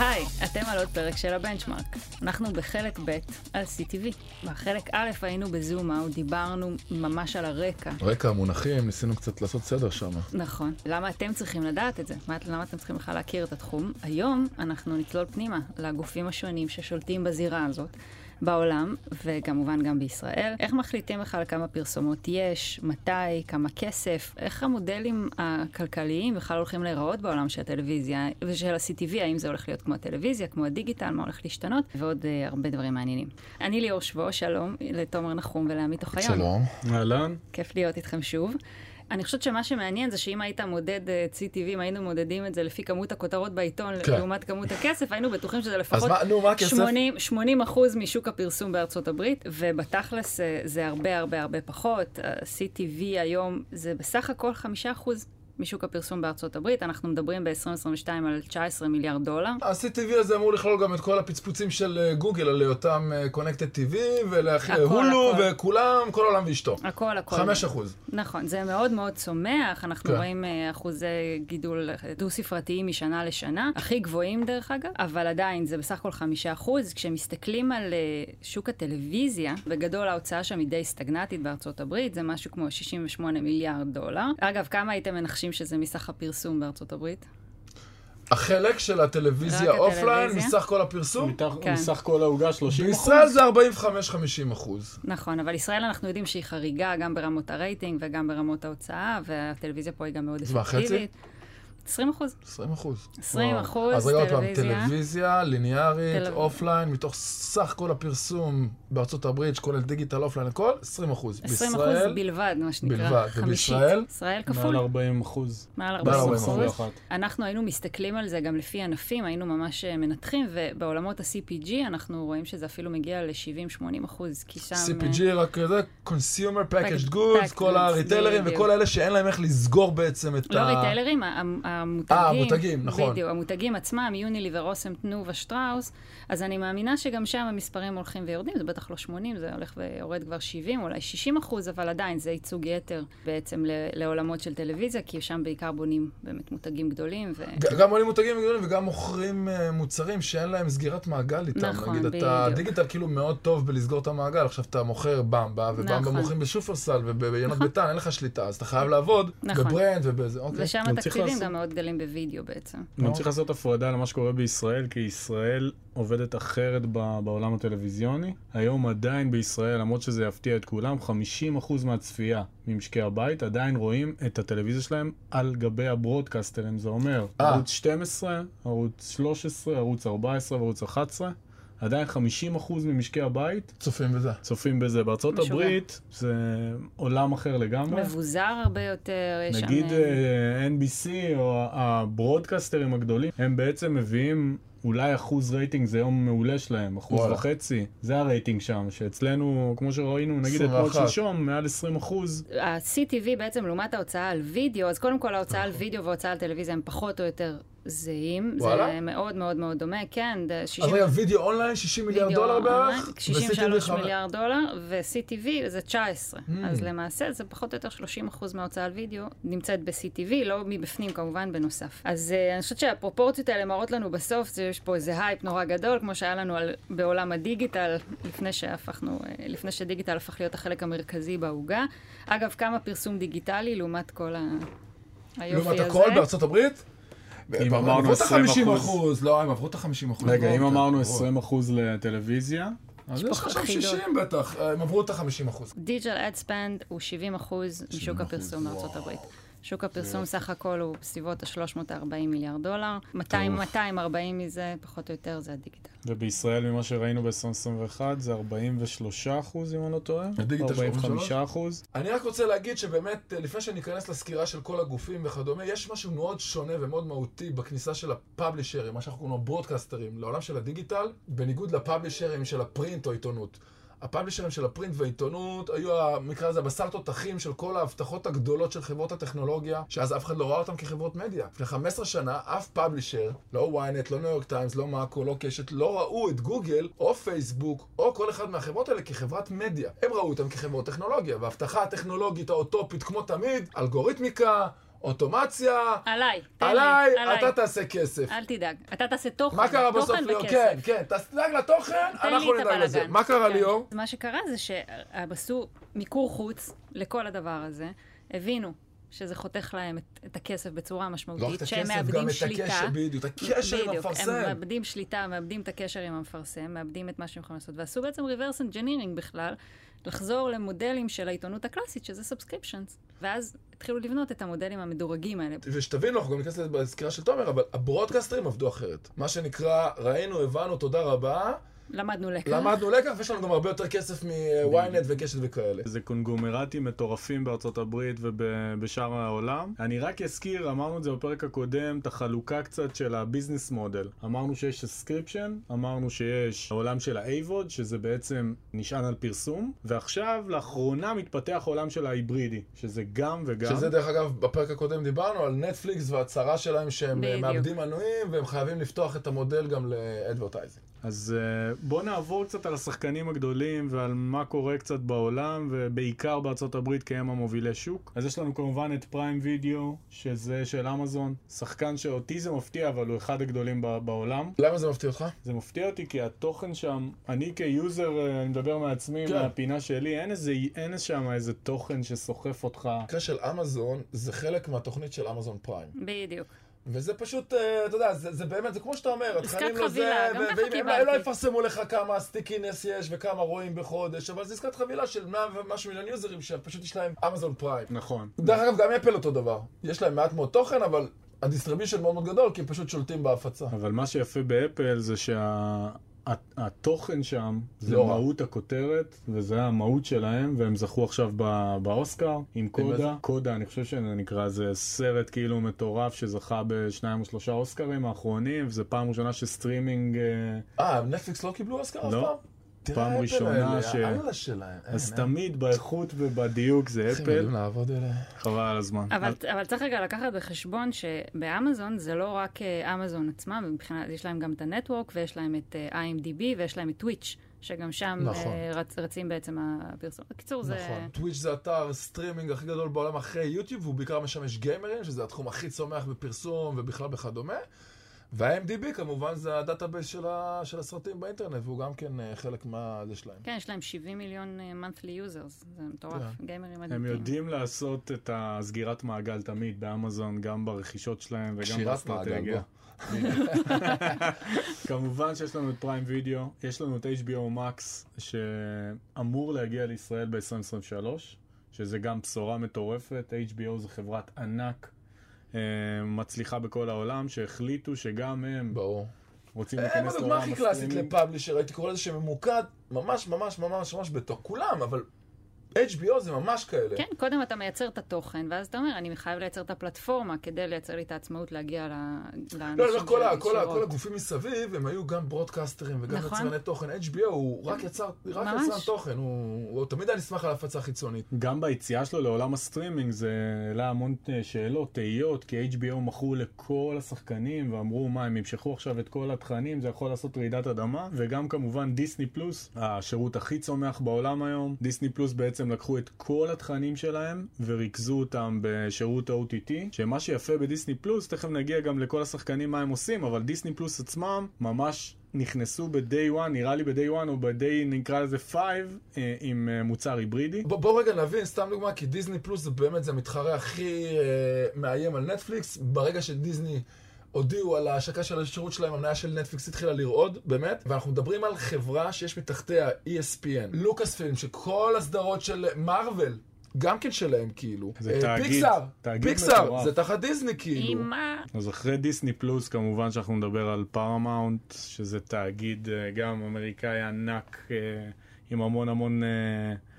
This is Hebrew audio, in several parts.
היי, אתם על עוד פרק של הבנצ'מארק. אנחנו בחלק ב' על CTV. בחלק א' היינו בזום אאוט, דיברנו ממש על הרקע. רקע המונחים, ניסינו קצת לעשות סדר שם. נכון. למה אתם צריכים לדעת את זה? מה- למה אתם צריכים בכלל להכיר את התחום? היום אנחנו נצלול פנימה לגופים השונים ששולטים בזירה הזאת. בעולם, וכמובן גם בישראל. איך מחליטים בכלל כמה פרסומות יש, מתי, כמה כסף, איך המודלים הכלכליים בכלל הולכים להיראות בעולם של הטלוויזיה ושל ה-CTV, האם זה הולך להיות כמו הטלוויזיה, כמו הדיגיטל, מה הולך להשתנות, ועוד אה, הרבה דברים מעניינים. אני ליאור שבו, שלום לתומר נחום ולעמית אוחיון. שלום. אהלן. כיף להיות איתכם שוב. אני חושבת שמה שמעניין זה שאם היית מודד אה, CTV, אם היינו מודדים את זה לפי כמות הכותרות בעיתון כן. לעומת כמות הכסף, היינו בטוחים שזה לפחות מה- נו, מה הכסף? 80, 80 אחוז משוק הפרסום בארצות הברית, ובתכלס אה, זה הרבה הרבה הרבה פחות. ה-CTV היום זה בסך הכל 5 אחוז משוק הפרסום בארצות הברית. אנחנו מדברים ב-2022 על 19 מיליארד דולר. ה-CTV הזה אמור לכלול גם את כל הפצפוצים של אה, גוגל על היותם קונקטד TV, ולהכיל הכל, הולו, הכל. וכולם, כל העולם ואשתו. הכל הכל. חמש אחוז. נכון, זה מאוד מאוד צומח, אנחנו כן. רואים אה, אחוזי גידול אה, דו-ספרתיים משנה לשנה, הכי גבוהים דרך אגב, אבל עדיין זה בסך הכל חמישה אחוז. כשמסתכלים על שוק הטלוויזיה, בגדול ההוצאה שם היא די סטגנטית בארצות הברית, זה משהו כמו 68 מיליארד דולר. אגב, כמה הייתם מנחשים שזה מסך הפרסום בארצות הברית? החלק של הטלוויזיה offline? מסך כל הפרסום, מתח- כן. מסך כל העוגה 30 אחוז. בישראל זה 45-50 אחוז. נכון, אבל ישראל אנחנו יודעים שהיא חריגה גם ברמות הרייטינג וגם ברמות ההוצאה, והטלוויזיה פה היא גם מאוד אז מה, חצי? אפקטיבית. 20 אחוז. 20 אחוז. 20 אחוז אז רגע עוד פעם, טלוויזיה. טלוויזיה, ליניארית, טלו- offline, מתוך סך כל הפרסום בארצות הברית, שכולל דיגיטל, offline, הכל, 20 אחוז. 20 אחוז בישראל, בלבד, מה שנקרא. בלבד. חמישית. ובישראל? ישראל מעל כפול. 40 אחוז. מעל מעל 40 40 אחוז. אנחנו היינו מסתכלים על זה גם לפי ענפים, היינו ממש אה, מנתחים, ובעולמות ה-CPG אנחנו רואים שזה אפילו מגיע ל-70-80 אחוז, כי שם... CPG רק זה, Consumer Packaged Goods, כל הריטיילרים. וכל אלה שאין להם איך לסגור בעצם את לא ה... ריטיילרים, ה- המותגים. אה, המותגים, נכון. בדיוק, המותגים עצמם, יוניליבר, אוסם, תנובה, שטראוס, אז אני מאמינה שגם שם המספרים הולכים ויורדים, זה בטח לא 80, זה הולך ויורד כבר 70, אולי 60 אחוז, אבל עדיין זה ייצוג יתר בעצם ל- לעולמות של טלוויזיה, כי שם בעיקר בונים באמת מותגים גדולים. ו... גם עולים מותגים גדולים וגם מוכרים אה, מוצרים שאין להם סגירת מעגל איתם. נכון, נגיד, בדיוק. אתה דיגיטל כאילו מאוד טוב בלסגור את המעגל, עכשיו אתה מוכר במבה, ובמבה נכון. מוכרים בשופרסל וביינות נכון. ביתן, אין לך שליטה, אז אתה חייב לעבוד נכון. בברנד ובזה, אוקיי. ושם התקציבים לעשות- גם מאוד גדלים בווידאו בעצם. גם צריך לעשות הפרדה למה שקורה בישראל, כי ישראל עובדת אחרת ב- בעולם הטלוויזיוני. היום עדיין בישראל, למרות שזה יפתיע את כולם, 50% מהצפייה ממשקי הבית עדיין רואים את הטלוויזיה שלהם על גבי הברודקאסטרים. זה אומר, אה. ערוץ 12, ערוץ 13, ערוץ 14 וערוץ 11. עדיין 50% ממשקי הבית צופים בזה. צופים בזה. בארצות משוגע. הברית זה עולם אחר לגמרי. מבוזר הרבה יותר, יש שם... נגיד אה, אה, NBC או ה broadcasterים הגדולים, הם בעצם מביאים אולי אחוז רייטינג זה יום מעולה שלהם, אחוז וואלה. וחצי, זה הרייטינג שם, שאצלנו, כמו שראינו, נגיד אתמול 21. שלשום, מעל 20 אחוז. ה-CTV בעצם לעומת ההוצאה על וידאו, אז קודם כל ההוצאה על וידאו וההוצאה על טלוויזיה הם פחות או יותר זהים. וואלה? זה מאוד מאוד מאוד דומה, כן. זה 60 אז רגע, וידאו אונליין, 60 מיליארד דולר בערך? 63 ו-CTV מיליארד דולר, ו-CTV זה 19. Mm. אז למעשה זה פחות או יותר 30 אחוז מההוצאה על וידאו נמצאת ב-CTV, לא מבפנים כמובן, בנוסף. אז uh, אני חושבת שהפרופורציות האלה מראות לנו בסוף, זה, יש פה איזה הייפ נורא גדול, כמו שהיה לנו על, בעולם הדיגיטל, לפני שהפכנו, uh, לפני שדיגיטל הפך להיות החלק המרכזי בעוגה. אגב, כמה פרסום דיגיטלי לעומת כל ה... היופי לעומת הזה. הכל בארצות הברית? אם אמרנו עברו את 20 ה-50 אחוז, לא, הם עברו את ה-50 אחוז. רגע, אם לא, אמרנו כן, 20 אחוז לטלוויזיה, אז יש לך שם חידות. 60 בטח, הם עברו את ה-50 אחוז. דיג'ל אד ספנד הוא 70 אחוז משוק הפרסום בארצות הברית. שוק הפרסום סך הכל הוא בסביבות ה-340 מיליארד דולר. 200, 240 מזה, פחות או יותר, זה הדיגיטל. ובישראל, ממה שראינו ב-2021, זה 43 אחוז, אם אני לא טועה. הדיגיטל 45 אחוז. אני רק רוצה להגיד שבאמת, לפני שניכנס לסקירה של כל הגופים וכדומה, יש משהו מאוד שונה ומאוד מהותי בכניסה של ה publisherים, מה שאנחנו קוראים לו broadcasterים, לעולם של הדיגיטל, בניגוד ל publisherים של ה print או עיתונות. ה publisherים של ה print והעיתונות היו, נקרא לזה, הבשר תותחים של כל ההבטחות הגדולות של חברות הטכנולוגיה, שאז אף אחד לא ראה אותם כחברות מדיה. לפני 15 שנה, אף publisher, לא ynet, לא ניו יורק טיימס, לא מאקו, לא קשת, לא ראו את גוגל, או פייסבוק, או כל אחד מהחברות האלה כחברת מדיה. הם ראו אותם כחברות טכנולוגיה, וההבטחה הטכנולוגית האוטופית, כמו תמיד, אלגוריתמיקה, אוטומציה, עליי, עליי, עליי. אתה תעשה כסף. אל תדאג, אתה תעשה תוכן, מה קרה בסוף ליאור? כן, כן, תדאג לתוכן, אנחנו את נדאג לזה. מה קרה כן. ליאור? מה שקרה זה שהם עשו מיקור חוץ לכל הדבר הזה, הבינו שזה חותך להם את, את הכסף בצורה לא רק משמעותית, את שהם הכסף, מאבדים גם את שליטה. הקשר, בדיוק, את הקשר עם בדיוק, הם המפרסם. מאבדים שליטה, מאבדים את הקשר עם המפרסם, מאבדים את מה שהם יכולים לעשות, ועשו בעצם reverse engineering בכלל, לחזור למודלים של העיתונות הקלאסית, שזה subscriptions, ואז התחילו לבנות את המודלים המדורגים האלה. ושתבינו, אנחנו גם ניכנס לזה בסקירה של תומר, אבל ה broadcasterים עבדו אחרת. מה שנקרא, ראינו, הבנו, תודה רבה, למדנו לקח. למדנו לקח, ויש לנו גם הרבה יותר כסף מ-ynet וקשת וכאלה. זה קונגלומרטים מטורפים בארצות הברית ובשאר העולם. אני רק אזכיר, אמרנו את זה בפרק הקודם, את החלוקה קצת של ה business model. אמרנו שיש subscription, אמרנו שיש העולם של ה-AVOD, שזה בעצם נשען על פרסום, ועכשיו, לאחרונה מתפתח העולם של ההיברידי, שזה גם וגם. שזה דרך אגב, בפרק הקודם דיברנו על נטפליקס וההצהרה שלהם שהם אה. מאבדים מנויים והם חייבים לפתוח את המודל גם ל advertising. אז uh, בואו נעבור קצת על השחקנים הגדולים ועל מה קורה קצת בעולם, ובעיקר בארצות הברית כי הם המובילי שוק. אז יש לנו כמובן את פריים וידאו, שזה של אמזון, שחקן שאותי זה מפתיע, אבל הוא אחד הגדולים ב- בעולם. למה זה מפתיע אותך? זה מפתיע אותי כי התוכן שם, אני כ user, אה, אני מדבר מעצמי, כן. מהפינה שלי, אין איזה, אין שם איזה תוכן שסוחף אותך. המקרה של אמזון זה חלק מהתוכנית של אמזון פריים. בדיוק. וזה פשוט, אה, אתה יודע, זה, זה באמת, זה כמו שאתה אומר, עסקת התכנים לא זה, חבילה, גם ו- ככה ואם הם, לא יפרסמו לך כמה stickiness יש וכמה רואים בחודש, אבל זה עסקת חבילה של 100 ומשהו מיליון userים שפשוט יש להם אמזון פריים. נכון. דרך אגב, גם אפל אותו דבר. יש להם מעט מאוד תוכן, אבל ה distribution מאוד מאוד גדול, כי הם פשוט שולטים בהפצה. אבל מה שיפה באפל זה שהתוכן שם זה לא. מהות הכותרת, וזה המהות שלהם, והם זכו עכשיו ב- באוסקר עם? קודה. קודה, אני חושב שזה נקרא, זה סרט כאילו מטורף שזכה בשניים או שלושה אוסקרים האחרונים, וזו פעם ראשונה שסטרימינג... אה, אה, נטפליקס לא קיבלו אוסקר אף לא. פעם? פעם ראשונה ש-. אז אין, תמיד באיכות ובדיוק זה אפל. חבל על הזמן. אבל, אבל צריך רגע לקחת בחשבון שבאמזון זה לא רק אה, אמזון עצמם, מבחינת, יש להם גם את ה network ויש להם את אה, IMDb ויש להם את טוויץ', שגם שם נכון. אה, רצ, רצים בעצם הפרסום. בקיצור, זה... נכון. טוויץ' זה אתר סטרימינג הכי גדול בעולם אחרי יוטיוב, והוא בעיקר משמש gamerים, שזה התחום הכי צומח בפרסום ובכלל וכדומה. וה-IMDb כמובן זה ה database של, ה... של הסרטים באינטרנט, והוא גם כן אה, חלק מה... זה שלהם. כן, יש להם 70 מיליון אה, monthly users, זה מטורף, כן. gamerים הם מדהימים. יודעים לעשות את הסגירת מעגל תמיד באמזון, גם ברכישות שלהם וגם קשירת מעגל, באסטרטגיה. כמובן שיש לנו את פריים וידאו, יש לנו את HBO Max שאמור להגיע לישראל ב-2023, שזה גם בשורה מטורפת. HBO זה חברת ענק, מצליחה בכל העולם, שהחליטו שגם הם ברור. רוצים הם להיכנס הדוגמה לעולם הכי קלאסית הסטרימינג. ל publisher, הייתי קורא לזה שממוקד ממש ממש ממש ממש בתוך כולם, אבל HBO זה ממש כאלה. כן, קודם אתה מייצר את התוכן, ואז אתה אומר, אני חייב לייצר את הפלטפורמה כדי לייצר לי את העצמאות להגיע ל- לאנשים לא, אומר, כל, ה- כל, ה- ישירות. כל הגופים מסביב, הם היו גם broadcasterים וגם נכון. יצרני תוכן. HBO הוא רק יצר, רק ממש. יצרן תוכן, הוא, הוא תמיד היה נסמך על הפצה חיצונית. גם ביציאה שלו לעולם הסטרימינג זה העלה המון אה, שאלות, תהיות, כי HBO מכרו לכל השחקנים ואמרו מה, הם ימשכו עכשיו את כל התכנים, זה יכול לעשות רעידת אדמה, וגם כמובן דיסני פלוס, השירות הכי צומח בעולם היום. דיסני פלוס בעצם לקחו את כל התכנים שלהם וריכזו אותם בשירות ה-OTT, שמה שיפה בדיסני פלוס, תכף נגיע גם לכל השחקנים מה הם עושים, אבל דיסני פלוס עצמם ממש... נכנסו ב-day one, נראה לי ב-day one או ב-day נקרא לזה 5 אה, עם אה, מוצר היברידי. בוא, בוא רגע נבין, סתם דוגמה, כי דיסני פלוס זה באמת, זה המתחרה הכי אה, מאיים על נטפליקס. ברגע שדיסני הודיעו על ההשקה של השירות שלהם, המניה של נטפליקס התחילה לרעוד, באמת. ואנחנו מדברים על חברה שיש מתחתיה ESPN, לוקאס פילם, שכל הסדרות של מארוול, גם כן שלהם כאילו. זה אה, תאגיד, פיקסאר, תאגיד פיקסאר, מטורף. זה תחת דיסני כאילו. מה? אז אחרי דיסני פלוס כמובן שאנחנו נדבר על פארמאונט, שזה תאגיד אה, גם אמריקאי ענק אה, עם המון המון אה,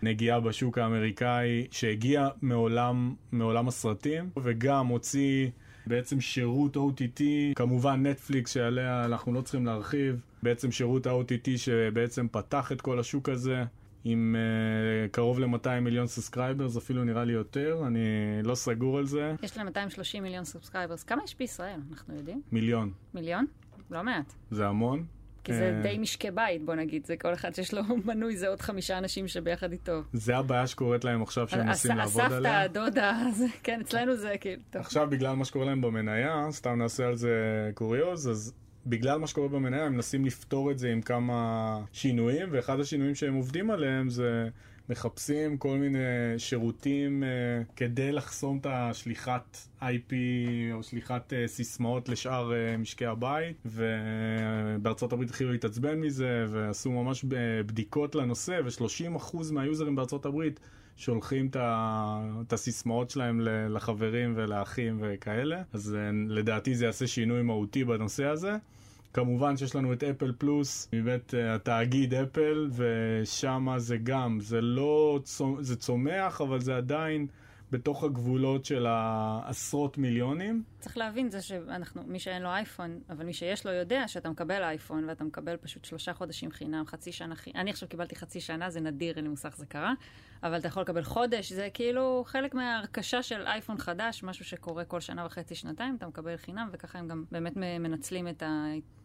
נגיעה בשוק האמריקאי, שהגיע מעולם, מעולם הסרטים, וגם הוציא בעצם שירות OTT, כמובן נטפליקס שעליה אנחנו לא צריכים להרחיב, בעצם שירות ה-OTT שבעצם פתח את כל השוק הזה. עם uh, קרוב ל-200 מיליון subscribers, אפילו נראה לי יותר, אני לא סגור על זה. יש להם 230 מיליון subscribers. כמה יש בישראל, אנחנו יודעים? מיליון. מיליון? לא מעט. זה המון. כי זה אה, די משקי בית, בוא נגיד, זה כל אחד שיש לו מנוי, זה עוד חמישה אנשים שביחד איתו. זה הבעיה שקורית להם עכשיו שהם מנסים לעבוד הסבתא, עליה. הדודה, זה- כן, אצלנו זה כאילו, טוב. עכשיו בגלל מה שקורה להם במניה, סתם נעשה על זה קוריוז, אז בגלל מה שקורה במניה הם מנסים לפתור את זה עם כמה שינויים, ואחד השינויים שהם עובדים עליהם זה מחפשים כל מיני שירותים אה, כדי לחסום את השליחת IP או שליחת אה, סיסמאות לשאר אה, משקי הבית, ובארצות הברית התחילו להתעצבן מזה, ועשו ממש בדיקות לנושא, ו-30% מהיוזרים בארצות הברית שולחים את הסיסמאות שלהם לחברים ולאחים וכאלה, אז לדעתי זה יעשה שינוי מהותי בנושא הזה. כמובן שיש לנו את אפל פלוס מבית אה, התאגיד אפל, ושם זה גם, זה לא, צומח, אבל זה עדיין בתוך הגבולות של העשרות מיליונים. צריך להבין זה שאנחנו, מי שאין לו אייפון, אבל מי שיש לו יודע שאתה מקבל אייפון ואתה מקבל פשוט שלושה חודשים חינם, חצי שנה חינם. אני עכשיו קיבלתי חצי שנה, זה נדיר, אין לי מושג זה קרה, אבל אתה יכול לקבל חודש, זה כאילו חלק מההרכשה של אייפון חדש, משהו שקורה כל שנה וחצי, שנתיים, אתה מקבל חינם, וככה הם גם באמת מנצלים את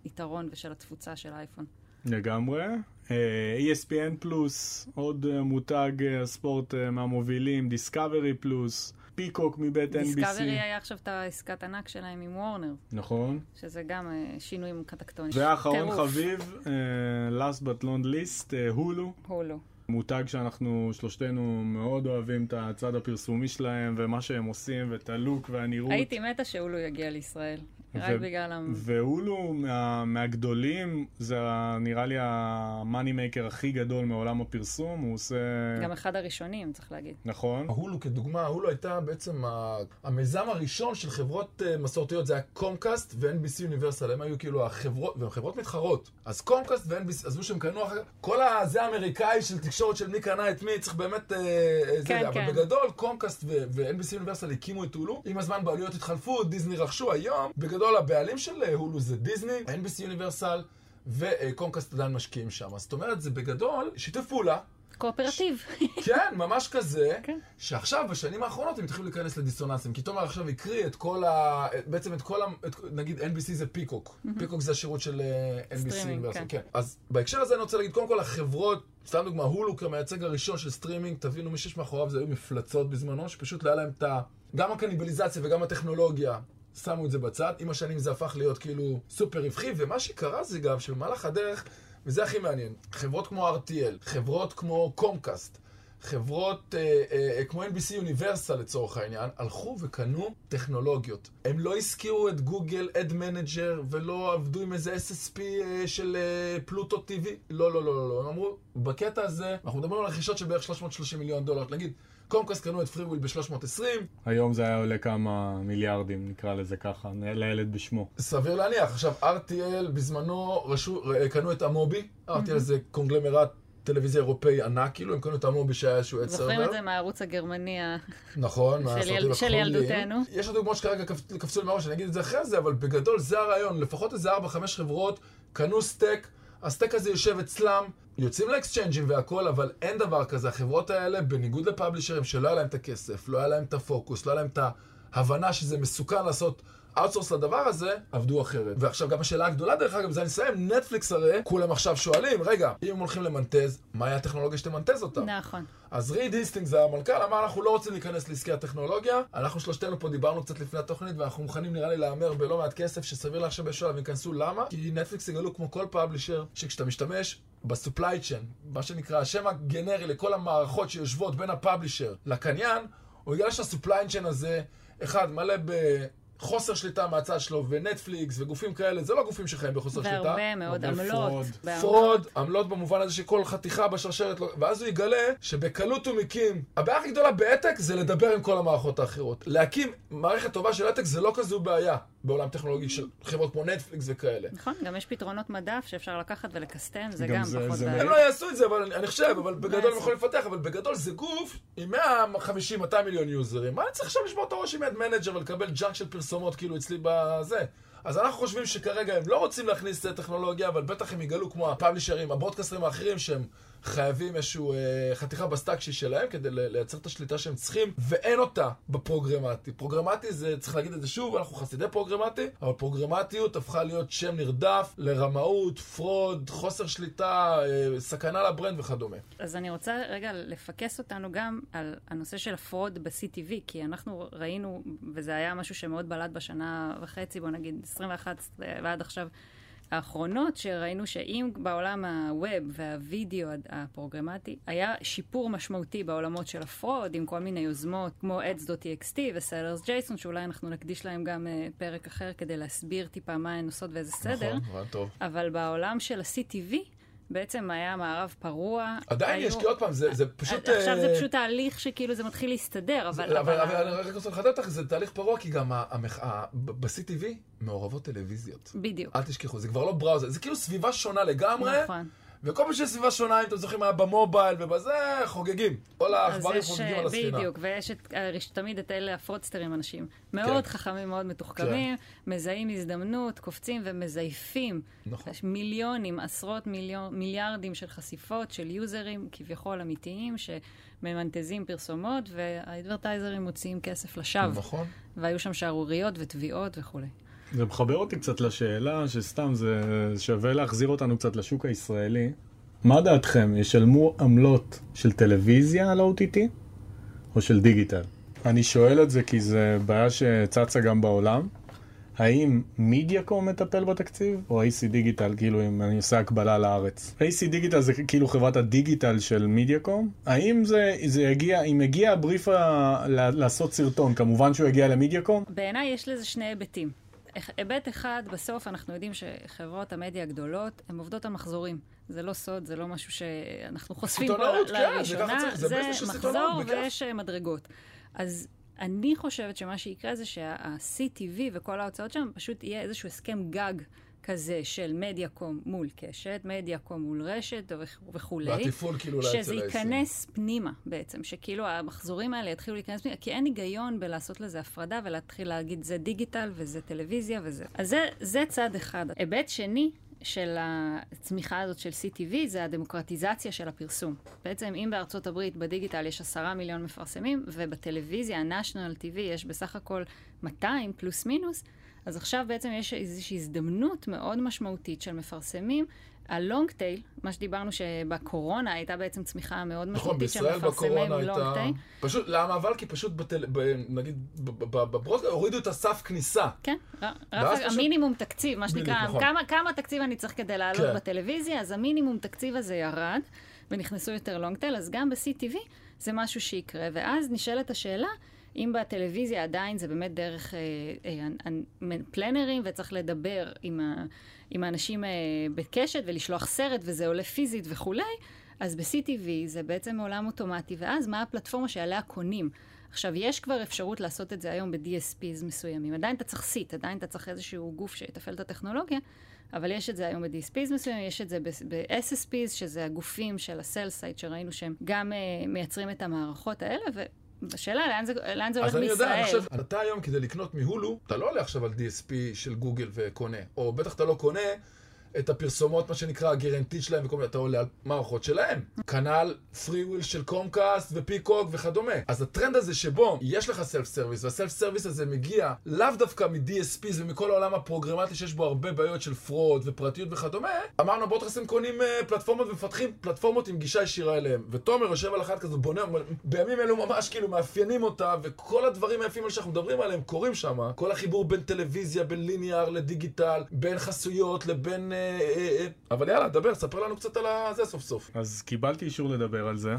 היתרון ושל התפוצה של האייפון. לגמרי. אה, ESPN פלוס, עוד אה, מותג אה, הספורט מהמובילים, דיסקאברי פלוס, פיקוק מבית NBC. דיסקאברי היה עכשיו את העסקת ענק שלהם עם וורנר, נכון. שזה גם שינויים טקטוניים. ואחרון. חביב, last but not least, הולו. הולו. מותג שאנחנו שלושתנו מאוד אוהבים את הצד הפרסומי שלהם ומה שהם עושים ואת הלוק והנראות. הייתי מתה שהולו יגיע לישראל. רק בגלל ה... והולו מה, מהגדולים, זה נראה לי ה money maker הכי גדול מעולם הפרסום, הוא עושה... גם אחד הראשונים, צריך להגיד. נכון. הולו כדוגמה, הולו הייתה בעצם ה- המיזם הראשון של חברות אה, מסורתיות, זה היה קומקאסט ו-NBC יוניברסל, הם היו כאילו החברות, והן חברות מתחרות. אז קומקאסט ו-NBC, עזבו שהם קנו אחר כך, כל הזה האמריקאי של תקשורת של מי קנה את מי, צריך באמת... אה, אה, זה, כן, אבל כן. בגדול קומקאסט ו-NBC יוניברסל הקימו את הולו, עם הזמן בעלויות התחלפו, דיסני רכשו, היום בגדול הבעלים של הולו זה דיסני, NBC יוניברסל. וקומקאסט עדיין משקיעים שם. זאת אומרת, זה בגדול שיתוף פעולה קואופרטיב. כן, ממש כזה, כן. שעכשיו, בשנים האחרונות, הם התחילו להיכנס לדיסוננסים. כי תומר עכשיו הקריא את כל ה... בעצם את כל ה... את... נגיד NBC זה פיקוק. פיקוק זה השירות של אה, NBC. סטרימינג, כן. כן. אז בהקשר הזה אני רוצה להגיד, קודם כל, החברות, סתם דוגמה, הולו כמייצג הראשון של סטרימינג, תבינו, מי שיש מאחוריו זה היו מפלצות בזמנו, שפשוט לא היה להם את ה... גם הקניבליזציה וגם הטכנולוגיה. שמו את זה בצד, עם השנים זה הפך להיות כאילו סופר רווחי, ומה שקרה זה גם שבמהלך הדרך, וזה הכי מעניין, חברות כמו RTL, חברות כמו קומקאסט, חברות אה, אה, כמו NBC יוניברסל לצורך העניין, הלכו וקנו טכנולוגיות. הם לא הזכירו את Google Ad Manager ולא עבדו עם איזה SSP אה, של אה, פלוטו TV. לא, לא, לא, לא, לא. הם אמרו, בקטע הזה, אנחנו מדברים על רכישות של בערך 330 מיליון דולר. נגיד, קומקאסט קנו את פריוויל ב-320, היום זה היה עולה כמה מיליארדים, נקרא לזה ככה, לילד בשמו. סביר להניח. עכשיו, RTL בזמנו רשו, קנו את המובי, RTL זה קונגלמרט טלוויזיה אירופאי ענק, כאילו, הם קנו את המובי שהיה איזשהו ad זוכרים server. את זה מהערוץ הגרמני. נכון, של של. ילדותנו. יש עוד דוגמאות שכרגע קפ- קפצו לי מהראש, אני אגיד את זה אחרי זה, אבל בגדול זה הרעיון. לפחות איזה 4-5 חברות קנו stake, ה stake הזה יושב אצלם, יוצאים ל exchange ים והכל, אבל אין דבר כזה. החברות האלה, בניגוד ל publisher ים שלא היה להם את הכסף, לא היה להם את הפוקוס, לא היה להם את ההבנה שזה מסוכן לעשות outsource לדבר הזה, עבדו אחרת. ועכשיו גם השאלה הגדולה, דרך אגב, בזה אני אסיים, נטפליקס הרי, כולם עכשיו שואלים, רגע, אם הם הולכים למנטז, מהי הטכנולוגיה שתמנטז אותה? נכון. אז ריד הייסטינגס המנכ"ל אמר אנחנו לא רוצים להיכנס לעסקי הטכנולוגיה, אנחנו שלושתנו פה דיברנו קצת לפני התוכנית ואנחנו מוכנים נראה לי להמר בלא מעט כסף שסביר לך שבשלב הם ייכנסו למה? כי נטפליקס יגלו כמו כל publisher שכשאתה משתמש ב supply chain, מה שנקרא השם הגנרי לכל המערכות שיושבות בין ה publisher לקניין, הוא יגלה שה supply chain הזה, אחד מלא ב... חוסר שליטה מהצד שלו, ונטפליקס וגופים כאלה, זה לא גופים שחיים בחוסר שליטה. והרבה מאוד עמלות. fraud. בעמלות. fraud, עמלות במובן הזה שכל חתיכה בשרשרת, לא... ואז הוא יגלה שבקלות הוא מקים. הבעיה הכי גדולה ב ad tech זה לדבר עם כל המערכות האחרות. להקים מערכת טובה של ה ad tech זה לא כזו בעיה בעולם טכנולוגי של חברות כמו נטפליקס וכאלה. נכון, גם יש פתרונות מדף שאפשר לקחת ולקסטם, זה גם גם זה- פחות זה בעיה. הם לא יעשו את זה, אבל אני, אני חושב, אבל בגדול הם? יכולים לפתח, אבל בגדול זה גוף עם 150-200 מיליון יוזרים. מה אני צריך עכשיו לשבור את הראש עם ad manager ולקבל junk של פרסומות כאילו אצלי בזה? אז אנחנו חושבים שכרגע הם לא רוצים להכניס טכנולוגיה, אבל בטח הם יגלו כמו הפאבלישרים, הברודקאסטרים האחרים, שהם חייבים איזושהי אה, חתיכה ב stack שלהם כדי לייצר את השליטה שהם צריכים, ואין אותה בפרוגרמטי. פרוגרמטי זה, צריך להגיד את זה שוב, אנחנו חסידי פרוגרמטי, אבל פרוגרמטיות הפכה להיות שם נרדף לרמאות, fraud, חוסר שליטה, אה, סכנה ל brand וכדומה. אז אני רוצה רגע לפקס אותנו גם על הנושא של ה fraud ב-CTV, כי אנחנו ראינו, וזה היה משהו שמאוד בלט בשנה וחצי, בוא נגיד 21 ועד עכשיו, האחרונות שראינו שאם בעולם ה web והווידאו הפרוגרמטי היה שיפור משמעותי בעולמות של ה fraud עם כל מיני יוזמות כמו ads.txt ו-sellers JSON שאולי אנחנו נקדיש להם גם uh, פרק אחר כדי להסביר טיפה מה הן עושות ואיזה סדר. נכון, טוב. אבל בעולם של ה-CTV בעצם היה מערב פרוע. עדיין היו... יש, כי עוד פעם, זה, זה פשוט... עכשיו זה אה, פשוט תהליך שכאילו זה מתחיל להסתדר, אבל... אבל, אבל אני רק רוצה לחדד אותך, זה תהליך פרוע, כי גם ב-CTV מעורבות טלוויזיות. בדיוק. אל תשכחו, זה כבר לא בראוזר, זה כאילו סביבה שונה לגמרי. נכון. וכל פעם שיש סביבה שונה, אם אתם זוכרים, היה במובייל ובזה, חוגגים. כל העכברים חוגגים על הספינה. בדיוק, ויש את, תמיד את אלה הפרודסטרים, אנשים מאוד כן. חכמים, מאוד מתוחכמים, כן. מזהים הזדמנות, קופצים ומזייפים. נכון. יש מיליונים, עשרות מיליון, מיליארדים של חשיפות של יוזרים כביכול אמיתיים, שממנטזים פרסומות, והאדברטייזרים מוציאים כסף לשווא. נכון. והיו שם שערוריות ותביעות וכולי. זה מחבר אותי קצת לשאלה, שסתם זה שווה להחזיר אותנו קצת לשוק הישראלי. מה דעתכם, ישלמו עמלות של טלוויזיה על OTT או של דיגיטל? אני שואל את זה כי זה בעיה שצצה גם בעולם. האם מידיאקום מטפל בתקציב, או AC דיגיטל, כאילו אם אני עושה הקבלה לארץ? AC דיגיטל זה כאילו חברת הדיגיטל של מידיאקום? האם זה, זה יגיע, אם יגיע הבריף ה... לעשות סרטון, כמובן שהוא יגיע למידיאקום? בעיניי יש לזה שני היבטים. היבט אחד, בסוף אנחנו יודעים שחברות המדיה הגדולות, הן עובדות על מחזורים. זה לא סוד, זה לא משהו שאנחנו חושפים פה לראשונה. כן, זה, זה מחזור ויש אה, מדרגות. אז אני חושבת שמה שיקרה זה שה-CTV וכל ההוצאות שם פשוט יהיה איזשהו הסכם גג כזה של מדיה-קום מול קשת, מדיה-קום מול רשת וכולי. והתפעול כאילו אולי שזה ייכנס פנימה בעצם, שכאילו המחזורים האלה יתחילו להיכנס פנימה, כי אין היגיון בלעשות לזה הפרדה ולהתחיל להגיד זה דיגיטל וזה טלוויזיה וזה. אז זה, זה צד אחד. היבט שני, של הצמיחה הזאת של CTV זה הדמוקרטיזציה של הפרסום. בעצם אם בארצות הברית בדיגיטל יש עשרה מיליון מפרסמים, ובטלוויזיה, ה-National TV, יש בסך הכל 200 פלוס מינוס, אז עכשיו בעצם יש איזושהי הזדמנות מאוד משמעותית של מפרסמים. הלונג טייל, מה שדיברנו שבקורונה הייתה בעצם צמיחה מאוד נכון, משמעותית של מפרסמים לונג טייל. פשוט, למה אבל? כי פשוט, בטל, ב, נגיד, בברוד הורידו את הסף כניסה. כן, רף המינימום תקציב, מה שנקרא, נכון. כמה, כמה תקציב אני צריך כדי לעלות כן. בטלוויזיה, אז המינימום תקציב הזה ירד, ונכנסו יותר לונג טייל, אז גם ב-CTV זה משהו שיקרה, ואז נשאלת השאלה, אם בטלוויזיה עדיין זה באמת דרך אה, אה, פלנרים וצריך לדבר עם, ה, עם האנשים אה, בקשת ולשלוח סרט וזה עולה פיזית וכולי, אז ב-CTV זה בעצם עולם אוטומטי, ואז מה הפלטפורמה שעליה קונים? עכשיו, יש כבר אפשרות לעשות את זה היום ב-DSPs מסוימים. עדיין אתה צריך סיט, עדיין אתה צריך איזשהו גוף שיתפעל את הטכנולוגיה, אבל יש את זה היום ב-DSPs מסוימים, יש את זה ב-SSPs, שזה הגופים של ה sell side, שראינו שהם גם uh, מייצרים את המערכות האלה, השאלה לאן זה, לאן זה הולך בישראל. אז אני יודע, אני חושב, אתה היום כדי לקנות מהולו, אתה לא עולה עכשיו על DSP של גוגל וקונה, או בטח אתה לא קונה את הפרסומות, מה שנקרא, ה guaranteed שלהם וכל מיני, אתה עולה על מערכות שלהם. כנ"ל פרי וויל של קומקאסט ופיקוק וכדומה. אז הטרנד הזה שבו יש לך self service, וה self service הזה מגיע לאו דווקא מ-DSPs ומכל העולם הפרוגרמטי שיש בו הרבה בעיות של fraud ופרטיות וכדומה, אמרנו broadcaster ים קונים uh, פלטפורמות ומפתחים פלטפורמות עם גישה ישירה אליהם. ותומר יושב על אחת כזאת, בונה, בימים אלו ממש כאילו מאפיינים אותה, וכל הדברים היפים האלה שאנחנו מדברים עליהם קורים שם. כל החיבור בין טלוויזיה, בין ליניאר לדיגיטל, בין חסויות לבין... אה, אה, אה, אבל יאללה, דבר, ספר לנו קצת על זה סוף סוף. אז קיבלתי אישור לדבר על זה.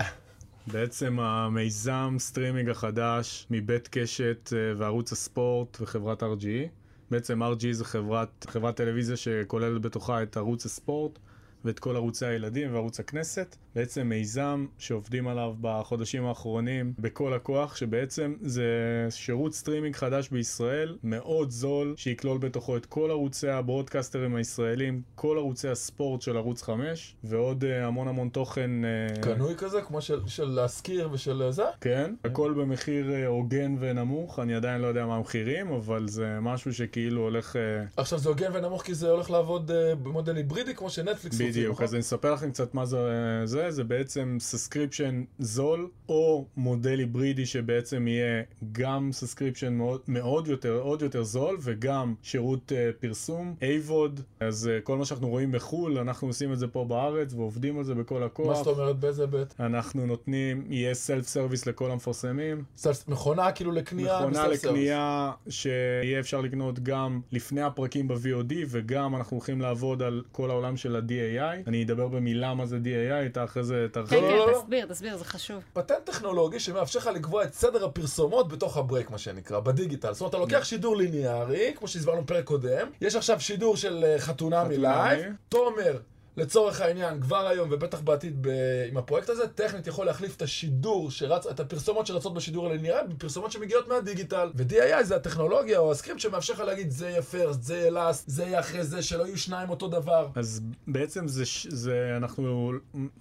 בעצם המיזם סטרימינג החדש מבית קשת וערוץ הספורט וחברת RGE. בעצם RGE זה חברת, חברת טלוויזיה שכוללת בתוכה את ערוץ הספורט ואת כל ערוצי הילדים וערוץ הכנסת. בעצם מיזם שעובדים עליו בחודשים האחרונים בכל הכוח, שבעצם זה שירות סטרימינג חדש בישראל, מאוד זול, שיכלול בתוכו את כל ערוצי הברודקסטרים הישראלים, כל ערוצי הספורט של ערוץ 5, ועוד אה, המון המון תוכן... אה, קנוי כזה, כמו של, של להשכיר ושל זה? כן, הכל במחיר הוגן ונמוך, אני עדיין לא יודע מה המחירים, אבל זה משהו שכאילו הולך... אה... עכשיו זה הוגן ונמוך כי זה הולך לעבוד אה, במודל היברידי כמו שנטפליקס רוצים, בדיוק, נכון? אז אני אספר לכם קצת מה זה, זה, זה בעצם subscription זול, או מודל היברידי שבעצם יהיה גם subscription מאוד, מאוד יותר, עוד יותר זול, וגם שירות אה, פרסום, AVOD, אז אה, כל מה שאנחנו רואים בחו"ל, אנחנו עושים את זה פה בארץ ועובדים על זה בכל הכוח. מה זאת אומרת באיזה היבט? אנחנו נותנים, יהיה self service לכל המפרסמים. self- מכונה כאילו לקנייה מכונה. לקנייה שיהיה אפשר לקנות גם לפני הפרקים ב-VOD וגם אנחנו הולכים לעבוד על כל העולם של ה-DAI. אני אדבר במילה מה זה DAI, אתה אחרי זה כן, תרחיב. לא, כן, לא, לא. תסביר, תסביר, זה חשוב. פטנט טכנולוגי שמאפשר לך לקבוע את סדר הפרסומות בתוך ה break, מה שנקרא, בדיגיטל. זאת אומרת, אתה לוקח שידור ליניארי, כמו שהסברנו בפרק קודם, יש עכשיו שידור של אה, חתונמי חתונמי. live, תומר. לצורך העניין, כבר היום ובטח בעתיד ב... עם הפרויקט הזה, טכנית יכול להחליף את השידור שרץ, את הפרסומות שרצות בשידור הליניארי בפרסומות שמגיעות מהדיגיטל. ו- DAI זה הטכנולוגיה או הסקריפט שמאפשר לך להגיד זה יהיה first, זה יהיה last, זה יהיה אחרי זה, שלא יהיו שניים אותו דבר. אז בעצם זה, זה, אנחנו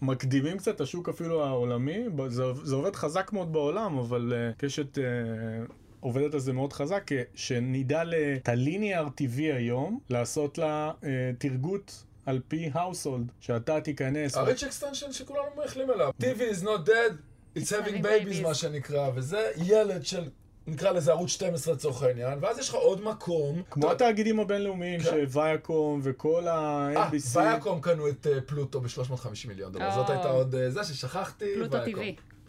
מקדימים קצת את השוק אפילו העולמי, זה, זה עובד חזק מאוד בעולם, אבל uh, קשת uh, עובדת על זה מאוד חזק, שנדע את הליניאר TV היום, לעשות לה uh, תרגות על פי household, שאתה תיכנס. ה-rich extension שכולנו מייחלים אליו. TV is not dead, it's having babies. מה שנקרא, וזה ילד של, נקרא לזה ערוץ 12 לצורך העניין, ואז יש לך עוד מקום. כמו התאגידים הבינלאומיים, כן. שוויאקום וכל אה, ה-NBC. ויאקום קנו את אה, פלוטו ב-350 מיליון דולר, זאת או. הייתה עוד אה, זה ששכחתי. פלוטו. TV.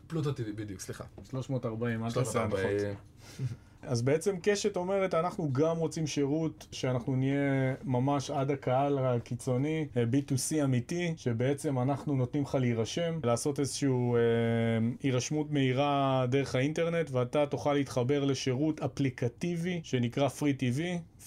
פלוטו TV, בדיוק, סליחה. 340, אל תעשה הנחות. 340. אז בעצם קשת אומרת, אנחנו גם רוצים שירות שאנחנו נהיה ממש עד הקהל הקיצוני, אה, B2C אמיתי, שבעצם אנחנו נותנים לך להירשם, לעשות איזושהי אה, הירשמות מהירה דרך האינטרנט, ואתה תוכל להתחבר לשירות אפליקטיבי שנקרא Free TV,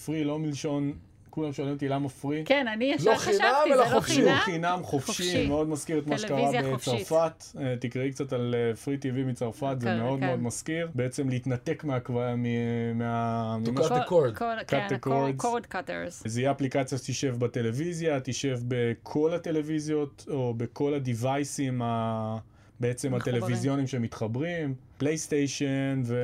Free לא מלשון, כולם שואלים אותי למה Free. כן, אני ישר לא חשבתי, חינם, זה אלא לא חופשי. חינם. חינם חופשי, חופשי. מאוד מזכיר את מה שקרה. בצרפת. אה, תקראי קצת על Free TV מצרפת, זה כן, מאוד כן. מאוד מזכיר. בעצם להתנתק מהקו- מ- מה... To ממה cut the cord. כן, the cords. cord cutters. זה יהיה אפליקציה שתשב בטלוויזיה, תשב בכל הטלוויזיות, או בכל הדיווייסים ה... בעצם מחוברים. הטלוויזיונים שמתחברים, פלייסטיישן ו...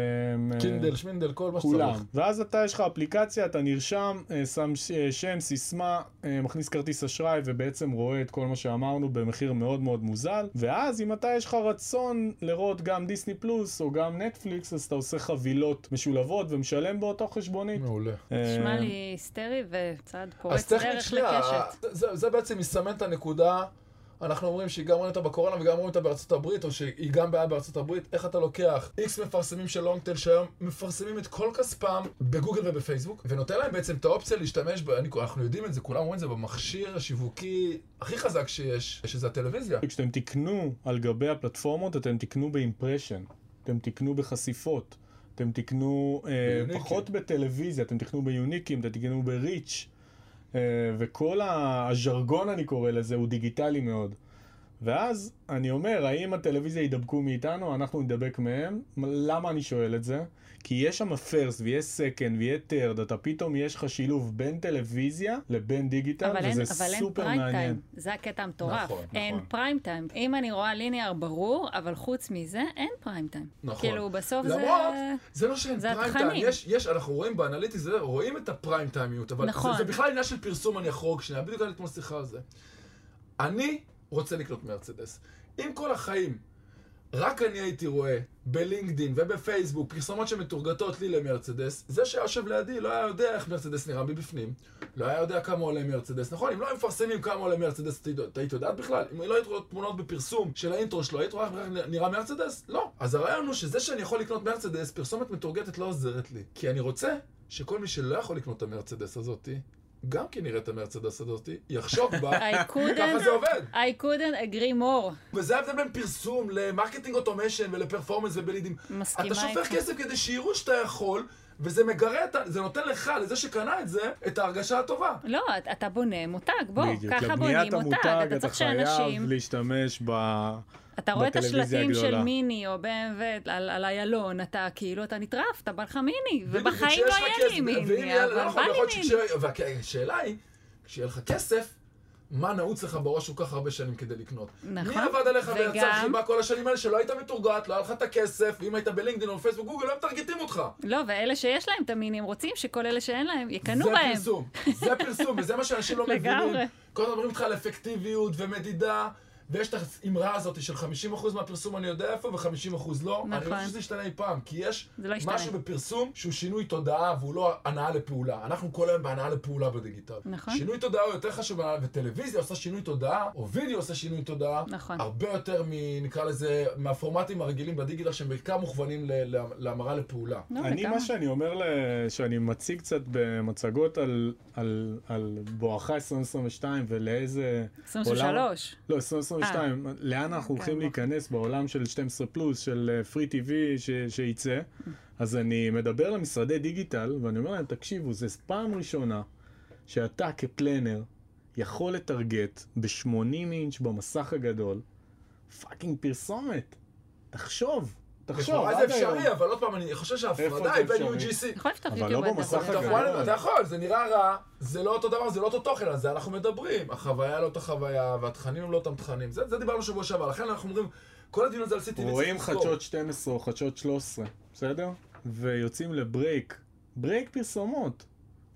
קינדל, שמינדל, כל מה כולם. שצריך. ואז אתה, יש לך אפליקציה, אתה נרשם, אה, שם אה, שם, סיסמה, אה, מכניס כרטיס אשראי ובעצם רואה את כל מה שאמרנו במחיר מאוד מאוד מוזל. ואז אם אתה, יש לך רצון לראות גם דיסני פלוס או גם נטפליקס, אז אתה עושה חבילות משולבות ומשלם באותו חשבונית. מעולה. נשמע אה, לי היסטרי וצעד פורץ דרך לקשת. זה, זה בעצם מסמן את הנקודה, אנחנו אומרים שהיא גם רואים אותה בקורונה וגם רואים אותה בארצות הברית, או שהיא גם בעיה בארצות הברית, איך אתה לוקח איקס מפרסמים של לונגטל שהיום מפרסמים את כל כספם בגוגל ובפייסבוק, ונותן להם בעצם את האופציה להשתמש, ב, אני, אנחנו יודעים את זה, כולם רואים את זה במכשיר השיווקי הכי חזק שיש, שזה הטלוויזיה. כשאתם תקנו על גבי הפלטפורמות, אתם תקנו ב impression, אתם תקנו בחשיפות, אתם תקנו אה. פחות בטלוויזיה, אתם תקנו ביוניקים, אתם תקנו ב reach, וכל ה- הז'רגון אני קורא לזה הוא דיגיטלי מאוד. ואז אני אומר, האם הטלוויזיה ידבקו מאיתנו, אנחנו נדבק מהם? למה אני שואל את זה? כי יש שם first ויש second ויהיה third, אתה פתאום יש לך שילוב בין טלוויזיה לבין דיגיטל, אבל אין, וזה אבל אין סופר פריים מעניין. טיים, זה הקטע המטורף. נכון, אין נכון. פריים טיים. אם אני רואה linear ברור, אבל חוץ מזה, אין פריים טיים. נכון. כאילו, בסוף זה... למרות, זה לא שאין זה פריים טיים. יש, יש, אנחנו רואים ב analytics, זה, רואים את הפריים טיימיות, אבל נכון. זה, זה בכלל עניין של פרסום, אני אחרוג שנייה, בדיוק היה לי אתמול שיחה על זה. אני רוצה לקנות מרצדס. אם כל החיים, רק אני הייתי רואה בלינקדין ובפייסבוק פרסומות שמטורגטות לי למרצדס, זה שהיה יושב לידי לא היה יודע איך מרצדס נראה מבפנים, לא היה יודע כמה עולה מרצדס, נכון? אם לא היו מפרסמים כמה עולה מרצדס, את היית- יודעת בכלל? אם לא היית רואה תמונות בפרסום של ה interior שלו, היית רואה איך נראה מרצדס? לא. אז הרעיון הוא שזה שאני יכול לקנות מרצדס, פרסומת מטורגטת לא עוזרת לי. כי אני רוצה שכל מי שלא יכול לקנות את המרצדס הזאתי, גם כן יראה את המרצדס הזאתי, יחשוב בה, I couldn't, ככה זה עובד. I couldn't agree more. וזה ההבדל בין פרסום ל marketing automation ול performance ובלידים. מסכימה אתה שופך איתך. כסף כדי שיראו שאתה יכול, וזה מגרה, זה נותן לך, לזה שקנה את זה, את ההרגשה הטובה. לא, אתה- אתה בונה מותג, בוא. ככה לבניית בונים מותג, המותג אתה אתה צריך חייב שאנשים... להשתמש ב... אתה רואה את השלטים של. מיני או BMW על, על איילון, אתה כאילו, אתה נטרף, אתה בא לך מיני, ובחיים לא יהיה לי מיני, לא אבל נכון, בא לי מיני. והשאלה היא, כשיהיה לך כסף, מה נעוץ לך בראש כל כך הרבה שנים כדי לקנות? נכון. מי עבד עליך ויצר וגם- חיבה כל השנים האלה שלא היית מתורגעת, לא היה לך את הכסף, ואם היית בלינקדאין או פייסבוק גוגל, לא מטרגטים אותך. לא, ואלה שיש להם את המינים רוצים שכל אלה שאין להם יקנו זה בהם. פרסום, זה פרסום, וזה מה שאנשים לא מבינים. לגמרי. כל הזמן מדברים איתך על אפקטיביות ומדידה, ויש את האמרה הזאת של 50% מהפרסום אני יודע איפה ו-50% לא. אני נכון. לא חושב שזה ישתנה אי פעם, כי יש לא ישתנה. משהו בפרסום שהוא שינוי תודעה והוא לא הנעה לפעולה. אנחנו כל היום בהנעה לפעולה בדיגיטל. נכון. שינוי תודעה הוא יותר חשוב, וטלוויזיה עושה שינוי תודעה, או וידאו עושה שינוי תודעה, נכון. הרבה יותר מ... נקרא לזה, מהפורמטים הרגילים בדיגיטל שהם בעיקר מוכוונים ל- להמרה לפעולה. לא, אני. מה שאני אומר, ל- שאני מציג קצת במצגות על, על, על בואכה 2022 ולאיזה... 23. לא, 2022, לאן אנחנו כן, הולכים. להיכנס בעולם של 12 פלוס, של פרי טיווי שייצא, אז אני מדבר למשרדי דיגיטל, ואני אומר להם, תקשיבו, זו פעם ראשונה שאתה כפלנר יכול לטרגט ב-80 אינץ' במסך הגדול, fucking פרסומת. תחשוב, תחשוב, לכאורה זה. אפשרי, אבל עוד פעם, אני חושב שההפרדה היא בין? UGC. לפתח אבל. לא במסך לפתוח. הגדול. יכול, אתה יכול, זה נראה רע, זה לא אותו דבר, זה לא אותו תוכן, על זה אנחנו מדברים. החוויה לא אותה חוויה, והתכנים הם לא אותם תכנים. זה, דיברנו שבוע שעבר, לכן אנחנו אומרים, כל הדיון הזה על CTV צריך רואים. חדשות 12 או חדשות 13, בסדר? ויוצאים לברייק, break פרסומות,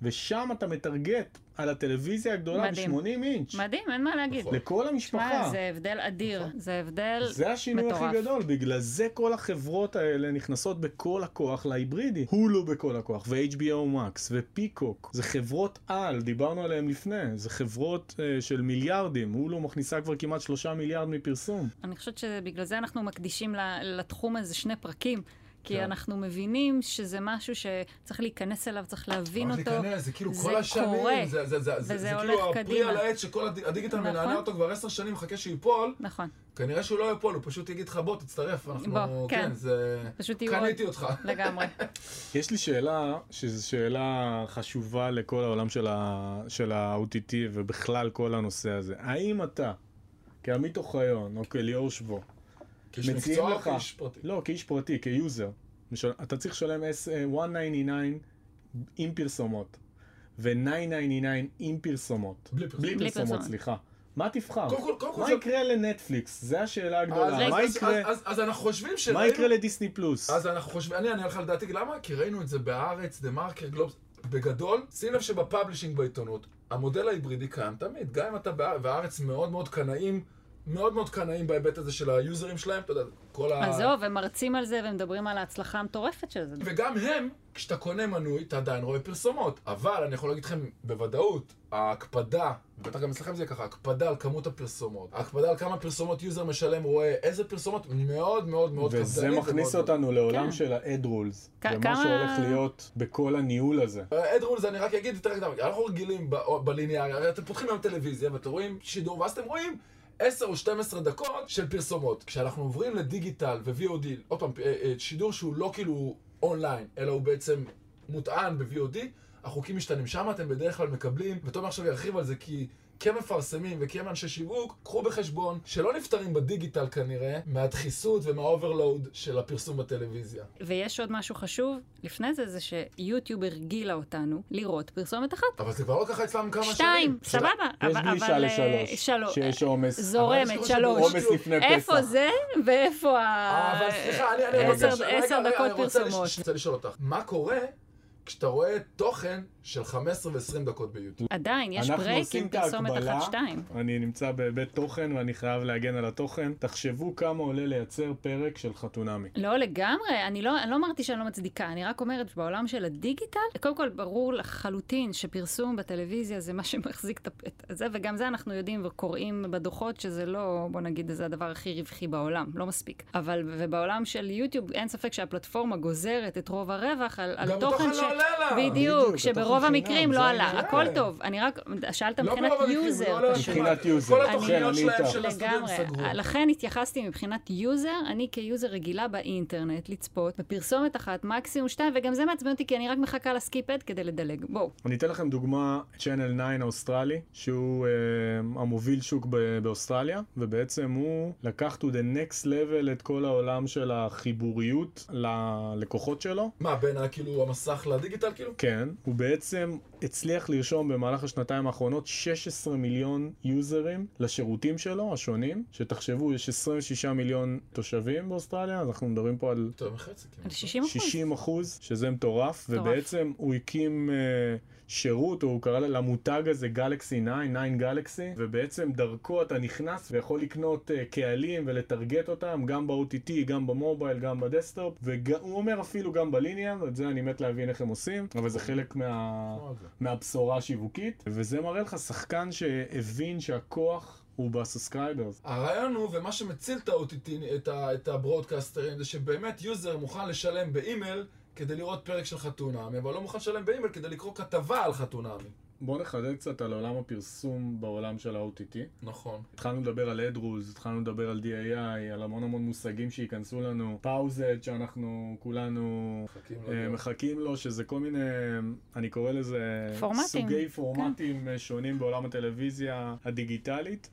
ושם אתה מטרגט על הטלוויזיה הגדולה מדהים. ב-80 אינץ', מדהים, אין מה להגיד. נכון. לכל שמע, המשפחה. זה הבדל אדיר. זה הבדל זה השינוי מטורף. הכי גדול, בגלל זה כל החברות האלה נכנסות בכל הכוח להיברידי. הולו בכל הכוח, ו-HBO Max, ופיקוק. זה חברות על, דיברנו עליהן לפני, זה חברות אה, של מיליארדים. הולו מכניסה כבר כמעט שלושה מיליארד מפרסום. אני חושבת שבגלל זה אנחנו מקדישים לתחום הזה שני פרקים. כי כן. אנחנו מבינים שזה משהו שצריך להיכנס אליו, צריך להבין אותו. להיכנס, זה כאילו זה כל השנים, קורה, זה, זה, זה, זה, וזה זה הולך כאילו הפרי קדימה. על העץ שכל הד- הדיגיטל נכון. מנענע אותו כבר עשר שנים, מחכה שייפול, נכון, כנראה שהוא לא ייפול, הוא פשוט יגיד לך בוא תצטרף, אנחנו, בוא, כן. כן, זה, פשוט יהיו עוד... קניתי אותך. לגמרי. יש לי שאלה, שזו שאלה חשובה לכל העולם של, ה, של ה-OTT ובכלל כל הנושא הזה. האם אתה, כעמית אוחיון או כליאור שבו, כאיש מציעים מקצוע או לך- כאיש פרטי? לא, כאיש פרטי, כ user, משל- אתה צריך לשלם S- אה, 199 עם פרסומות, ו-999 עם פרסומות. בלי פרסומות. בלי פרסומות. סליחה. מה תבחר? קודם כל, קודם כל, מה זה- יקרה לנטפליקס? זו השאלה הגדולה. אז- מה אז- יקרה- אז- אז- אז אנחנו חושבים מה שראינו... יקרה לדיסני פלוס? אז אנחנו חושבים, אני אענה לך לדעתי, למה? כי ראינו את זה בהארץ, דה מרקר, גלובס, בגדול, שים לב שב publishing בעיתונות, המודל ההיברידי קיים תמיד, גם אם אתה בהארץ, והארץ מאוד מאוד קנאים, מאוד מאוד קנאים בהיבט הזה של היוזרים שלהם, אתה יודע, כל ה... עזוב, הם מרצים על זה ומדברים על ההצלחה המטורפת של זה. וגם הם, כשאתה קונה מנוי, אתה עדיין רואה פרסומות. אבל אני יכול להגיד לכם בוודאות, ההקפדה, בטח גם אצלכם זה יהיה ככה, הקפדה על כמות הפרסומות, ההקפדה על כמה פרסומות user משלם, רואה איזה פרסומות, מאוד מאוד מאוד וזה קפדנית מכניס ומאוד- אותנו לעולם כן. של ה-ad rules. ומה כמה- שהולך להיות בכל הניהול הזה. ad rule זה אני רק אגיד יותר קדם, אנחנו רגילים ב- בליניארי, אתם פותחים היום טלוויזיה ואתם רואים שידור, ואז אתם רואים 10 או 12 דקות של פרסומות. כשאנחנו עוברים לדיגיטל ו-VOD, עוד פעם, אה, אה, שידור שהוא לא כאילו אונליין, אלא הוא בעצם מוטען ב-VOD, החוקים משתנים. שם אתם בדרך כלל מקבלים, ותומר עכשיו ירחיב על זה, כי כמפרסמים וכאנשי שיווק, קחו בחשבון שלא נפטרים בדיגיטל כנראה מהדחיסות ומה overload של הפרסום בטלוויזיה. ויש עוד משהו חשוב לפני זה, זה שיוטיוב הרגילה אותנו לראות פרסומת אחת. אבל זה כבר לא ככה אצלם כמה שנים. שתיים, סבבה. יש אבל- גלישה אבל, לשלוש, אה, שלוש. שיש עומס. אבל זורמת, יש שלוש. עומס לפני איפה פסח. זה ואיפה ה... אה, אבל סליחה, אני, אני רוצה... עשר- דקות אני פרסומות. רוצה לשאול אותך, מה קורה כשאתה רואה תוכן של 15 ו-20 דקות ביוטיוב? עדיין, יש אנחנו ברייק עושים עם את פרסומת ההקבלה. אחת-שתיים. אני נמצא בהיבט תוכן ואני חייב להגן על התוכן. תחשבו כמה עולה לייצר פרק של חתונמי. לא לגמרי, אני לא, אני לא אמרתי שאני לא מצדיקה, אני רק אומרת שבעולם של הדיגיטל, קודם כל ברור לחלוטין שפרסום בטלוויזיה זה מה שמחזיק את את זה, וגם זה אנחנו יודעים וקוראים בדוחות שזה לא, בוא נגיד, זה הדבר הכי רווחי בעולם, לא מספיק. אבל, ובעולם של יוטיוב אין ספק שהפלטפורמה גוזרת את רוב הרווח על, על תוכן ש... לא עולה לה. בדיוק, שברוב המקרים לא עלה, העניין. הכל טוב. אני רק, שאלת לא מבחינת לא user, פשוט. מבחינת. user. כל אני- התוכניות שלהם. של הסטודנט. סגרו. לכן התייחסתי מבחינת user, אני כ user רגילה באינטרנט לצפות בפרסומת אחת, מקסימום שתיים, וגם זה מעצבן אותי כי אני רק מחכה ל skip ad כדי לדלג. בואו. אני אתן לכם דוגמה, Channel 9 האוסטרלי, שהוא אה, המוביל שוק באוסטרליה, ובעצם הוא לקח to the next level את כל העולם של החיבוריות ללקוחות שלו. מה, בין כאילו המסך לדיגיטל כאילו? כן, הוא בעצם הצליח לרשום במהלך השנתיים האחרונות 16 מיליון יוזרים לשירותים שלו, השונים, שתחשבו, יש 26 מיליון תושבים באוסטרליה, אז אנחנו מדברים פה על יותר מחצי כמעט. על 60 אחוז. 60 אחוז, שזה מטורף. ובעצם הוא הקים אה, שירות, הוא קרא למותג הזה Galaxy 9, 9 Galaxy, ובעצם דרכו אתה נכנס ויכול לקנות אה, קהלים ולטרגט אותם, גם ב-OTT, גם ב mobile, גם ב desktop, והוא אומר אפילו גם ב linear, את זה אני מת להבין איך הם עושים, אבל זה חלק מה... מהבשורה השיווקית, וזה מראה לך שחקן שהבין שהכוח הוא ב subscribers. הרעיון הוא, ומה שמציל את ה-OTT, את הברודקאסטרים, זה שבאמת user מוכן לשלם באימייל כדי לראות פרק של חתונמי, אבל לא מוכן לשלם באימייל כדי לקרוא כתבה על חתונמי. בואו נחדד קצת על עולם הפרסום בעולם של ה-OTT. נכון. התחלנו לדבר על אדרוז, התחלנו לדבר על DAI, על המון המון מושגים שייכנסו לנו, פאוזד שאנחנו כולנו מחכים אה, לדיון. מחכים לו, שזה כל מיני, אני קורא לזה פורמטים, סוגי כן. פורמטים אה, שונים בעולם הטלוויזיה הדיגיטלית,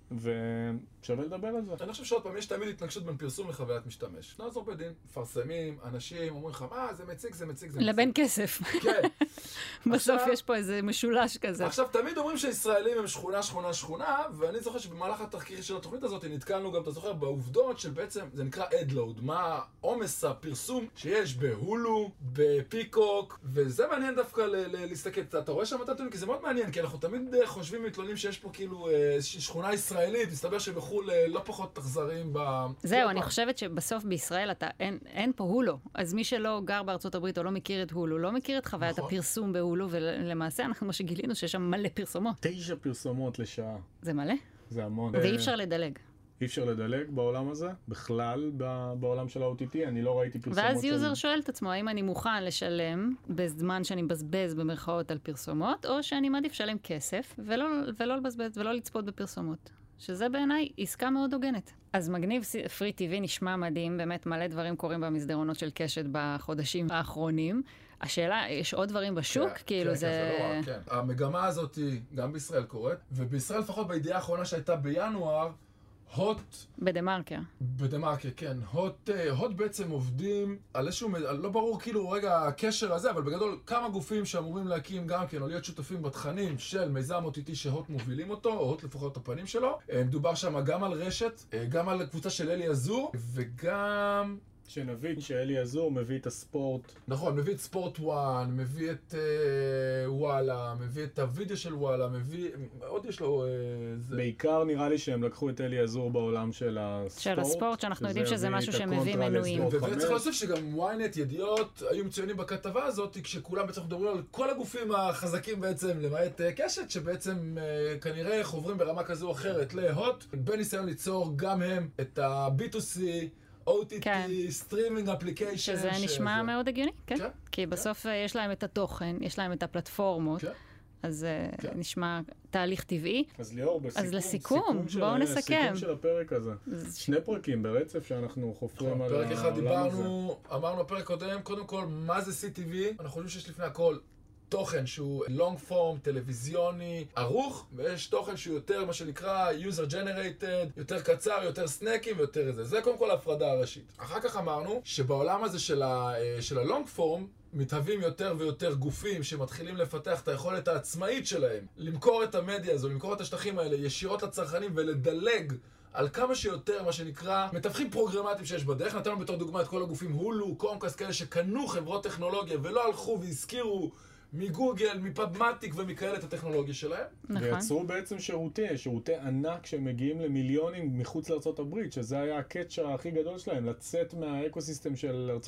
ושווה לדבר על זה. אני חושב שעוד פעם, יש תמיד התנגשות בין פרסום לחוויית משתמש. נעזור בדין, מפרסמים, אנשים אומרים לך, מה, זה מציג, זה מציג, זה מציג. לבין כסף. כן. בסוף יש פה איזה משולש כזה. עכשיו, תמיד אומרים שישראלים הם שכונה, שכונה, שכונה, ואני זוכר שבמהלך התחקיר של התוכנית הזאת נתקלנו גם, אתה זוכר, בעובדות של בעצם, זה נקרא אדלואוד, מה עומס הפרסום שיש בהולו, בפיקוק, וזה מעניין דווקא ל- ל- להסתכל, אתה, אתה רואה שם את הנתונים? כי זה מאוד מעניין, כי אנחנו תמיד אה, חושבים ומתלוננים שיש פה כאילו אה, איזושהי שכונה ישראלית, מסתבר שבחו"ל אה, לא פחות אכזרים ב... זהו, אני. חושבת שבסוף בישראל אתה, אין, אין פה הולו. אז מי שלא גר בארצות הברית או לא מכיר את הולו, לא מכיר את חוויית נכון. הפרסום בהולו, ולמעשה אנחנו מה שגילינו שיש שם מלא פרסומות. תשע פרסומות לשעה, זה מלא, זה המון. ואי אה, אפשר לדלג. אי אפשר לדלג בעולם הזה, בכלל ב- בעולם של ה-OTT, אני לא ראיתי פרסומות ואז של... user שואל את עצמו, האם אני מוכן לשלם בזמן שאני מבזבז במרכאות על פרסומות, או שאני מעדיף לשלם כסף ולא, ולא לבזבז ולא לצפות בפרסומות. שזה בעיניי עסקה מאוד הוגנת. אז מגניב פרי טיווי נשמע מדהים, באמת מלא דברים קורים במסדרונות של קשת בחודשים האחרונים. השאלה, יש עוד דברים בשוק? כן, כאילו כן, זה... כן, זה לא רק, כן. המגמה הזאת גם בישראל קורית, ובישראל לפחות בידיעה האחרונה שהייתה בינואר, הוט בדה מרקר. בדה מרקר, כן. הוט, אה, הוט בעצם עובדים על איזשהו, לא ברור כאילו רגע הקשר הזה, אבל בגדול כמה גופים שאמורים להקים גם כן, או להיות שותפים בתכנים של מיזם OTT שהוט מובילים אותו, או הוט לפחות הפנים שלו. אה, מדובר שם גם על רשת, אה, גם על קבוצה של אלי עזור, וגם... שנבין שאלי עזור מביא את הספורט נכון, מביא את ספורט וואן, מביא את אה, וואלה, מביא את הוידאו של וואלה, מביא... עוד יש לו... אה, זה... בעיקר נראה לי שהם לקחו את אלי עזור בעולם של הספורט. של הספורט, שאנחנו יודעים שזה משהו שמביא מנויים. וצריך. להוסיף שגם ynet, ידיעות, היו מצוינים בכתבה הזאת, כשכולם בעצם מדברים על כל הגופים החזקים בעצם, למעט אה, קשת, שבעצם אה, כנראה חוברים ברמה כזו או אחרת להוט, בניסיון ליצור גם הם את ה-B2C, OTT, כן. streaming application. שזה נשמע מאוד הגיוני, כן. כן, כי בסוף אה, יש להם את התוכן, יש להם את הפלטפורמות, כן. אז אה, כן. נשמע תהליך טבעי. אז ליאור, בסיכום, לסיכום, סיכום של בואו ה- נסכם. סיכום של הפרק הזה. אז שני פרקים ברצף שאנחנו חופרים על פרק העולם אחד הזה. דיברנו, אמרנו בפרק קודם, קודם כל, מה זה CTV? אנחנו חושבים שיש לפני הכל תוכן שהוא long form, טלוויזיוני, ערוך, ויש תוכן שהוא יותר מה שנקרא user generated, יותר קצר, יותר סנקים ויותר זה. זה קודם כל ההפרדה הראשית. אחר כך אמרנו שבעולם הזה אה, של ה-long form, מתהווים יותר ויותר גופים שמתחילים לפתח את היכולת העצמאית שלהם למכור את המדיה הזו, למכור את השטחים האלה ישירות לצרכנים ולדלג על כמה שיותר, מה שנקרא, מתווכים פרוגרמטיים שיש בדרך. נתנו בתור דוגמה את כל הגופים Hulu, Comcast, כאלה שקנו חברות טכנולוגיה ולא הלכו והשכירו מ Google, מ PubMatic ומכאלה את הטכנולוגיה שלהם. נכון. ויצרו בעצם שירותי, שירותי ענק שמגיעים למיליונים מחוץ לארה"ב, שזה היה ה catch הכי גדול שלהם, לצאת מה ecosystem של ארה"ב.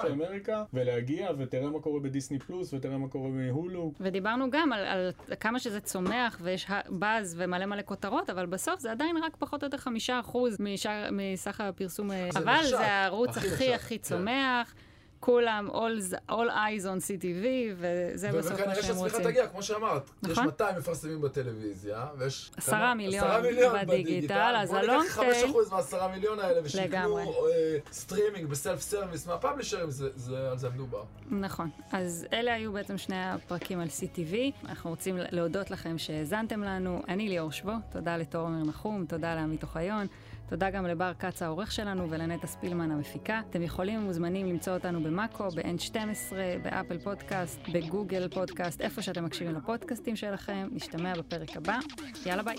של אמריקה, ולהגיע, ותראה מה קורה בדיסני פלוס, ותראה מה קורה מהולו. ודיברנו גם על, על כמה שזה צומח ויש באז ומלא מלא כותרות, אבל בסוף זה עדיין רק פחות או יותר חמישה אחוז מסך הפרסום. זה אבל נחשב, זה הערוץ הכי הכי נחשב, הכי כן. כולם, all, all eyes on CTV, וזה בסוף מה וכנראה שהם רוצים. תגיע, כמו שאמרת. יש נכון. 200 מפרסמים בטלוויזיה, ויש... עשרה כמה? מיליון עשרה מיליון בדיגיטל, אז בוא הלונג ניקח טייל- 5% מהעשרה מיליון האלה, ושיקנו. אה, streaming ב self service מהפאבלישרים, על זה מדובר. נכון. אז אלה היו בעצם שני הפרקים על CTV. אנחנו רוצים להודות לכם שהאזנתם לנו. אני ליאור שבו, תודה לתומר נחום, תודה לעמית אוחיון. תודה גם לבר כץ העורך שלנו ולנטע ספילמן המפיקה. אתם יכולים ומוזמנים למצוא אותנו במאקו, ב-N12, ב Apple Podcast, ב Google Podcast, איפה שאתם מקשיבים לפודקאסטים שלכם. נשתמע בפרק הבא. יאללה ביי.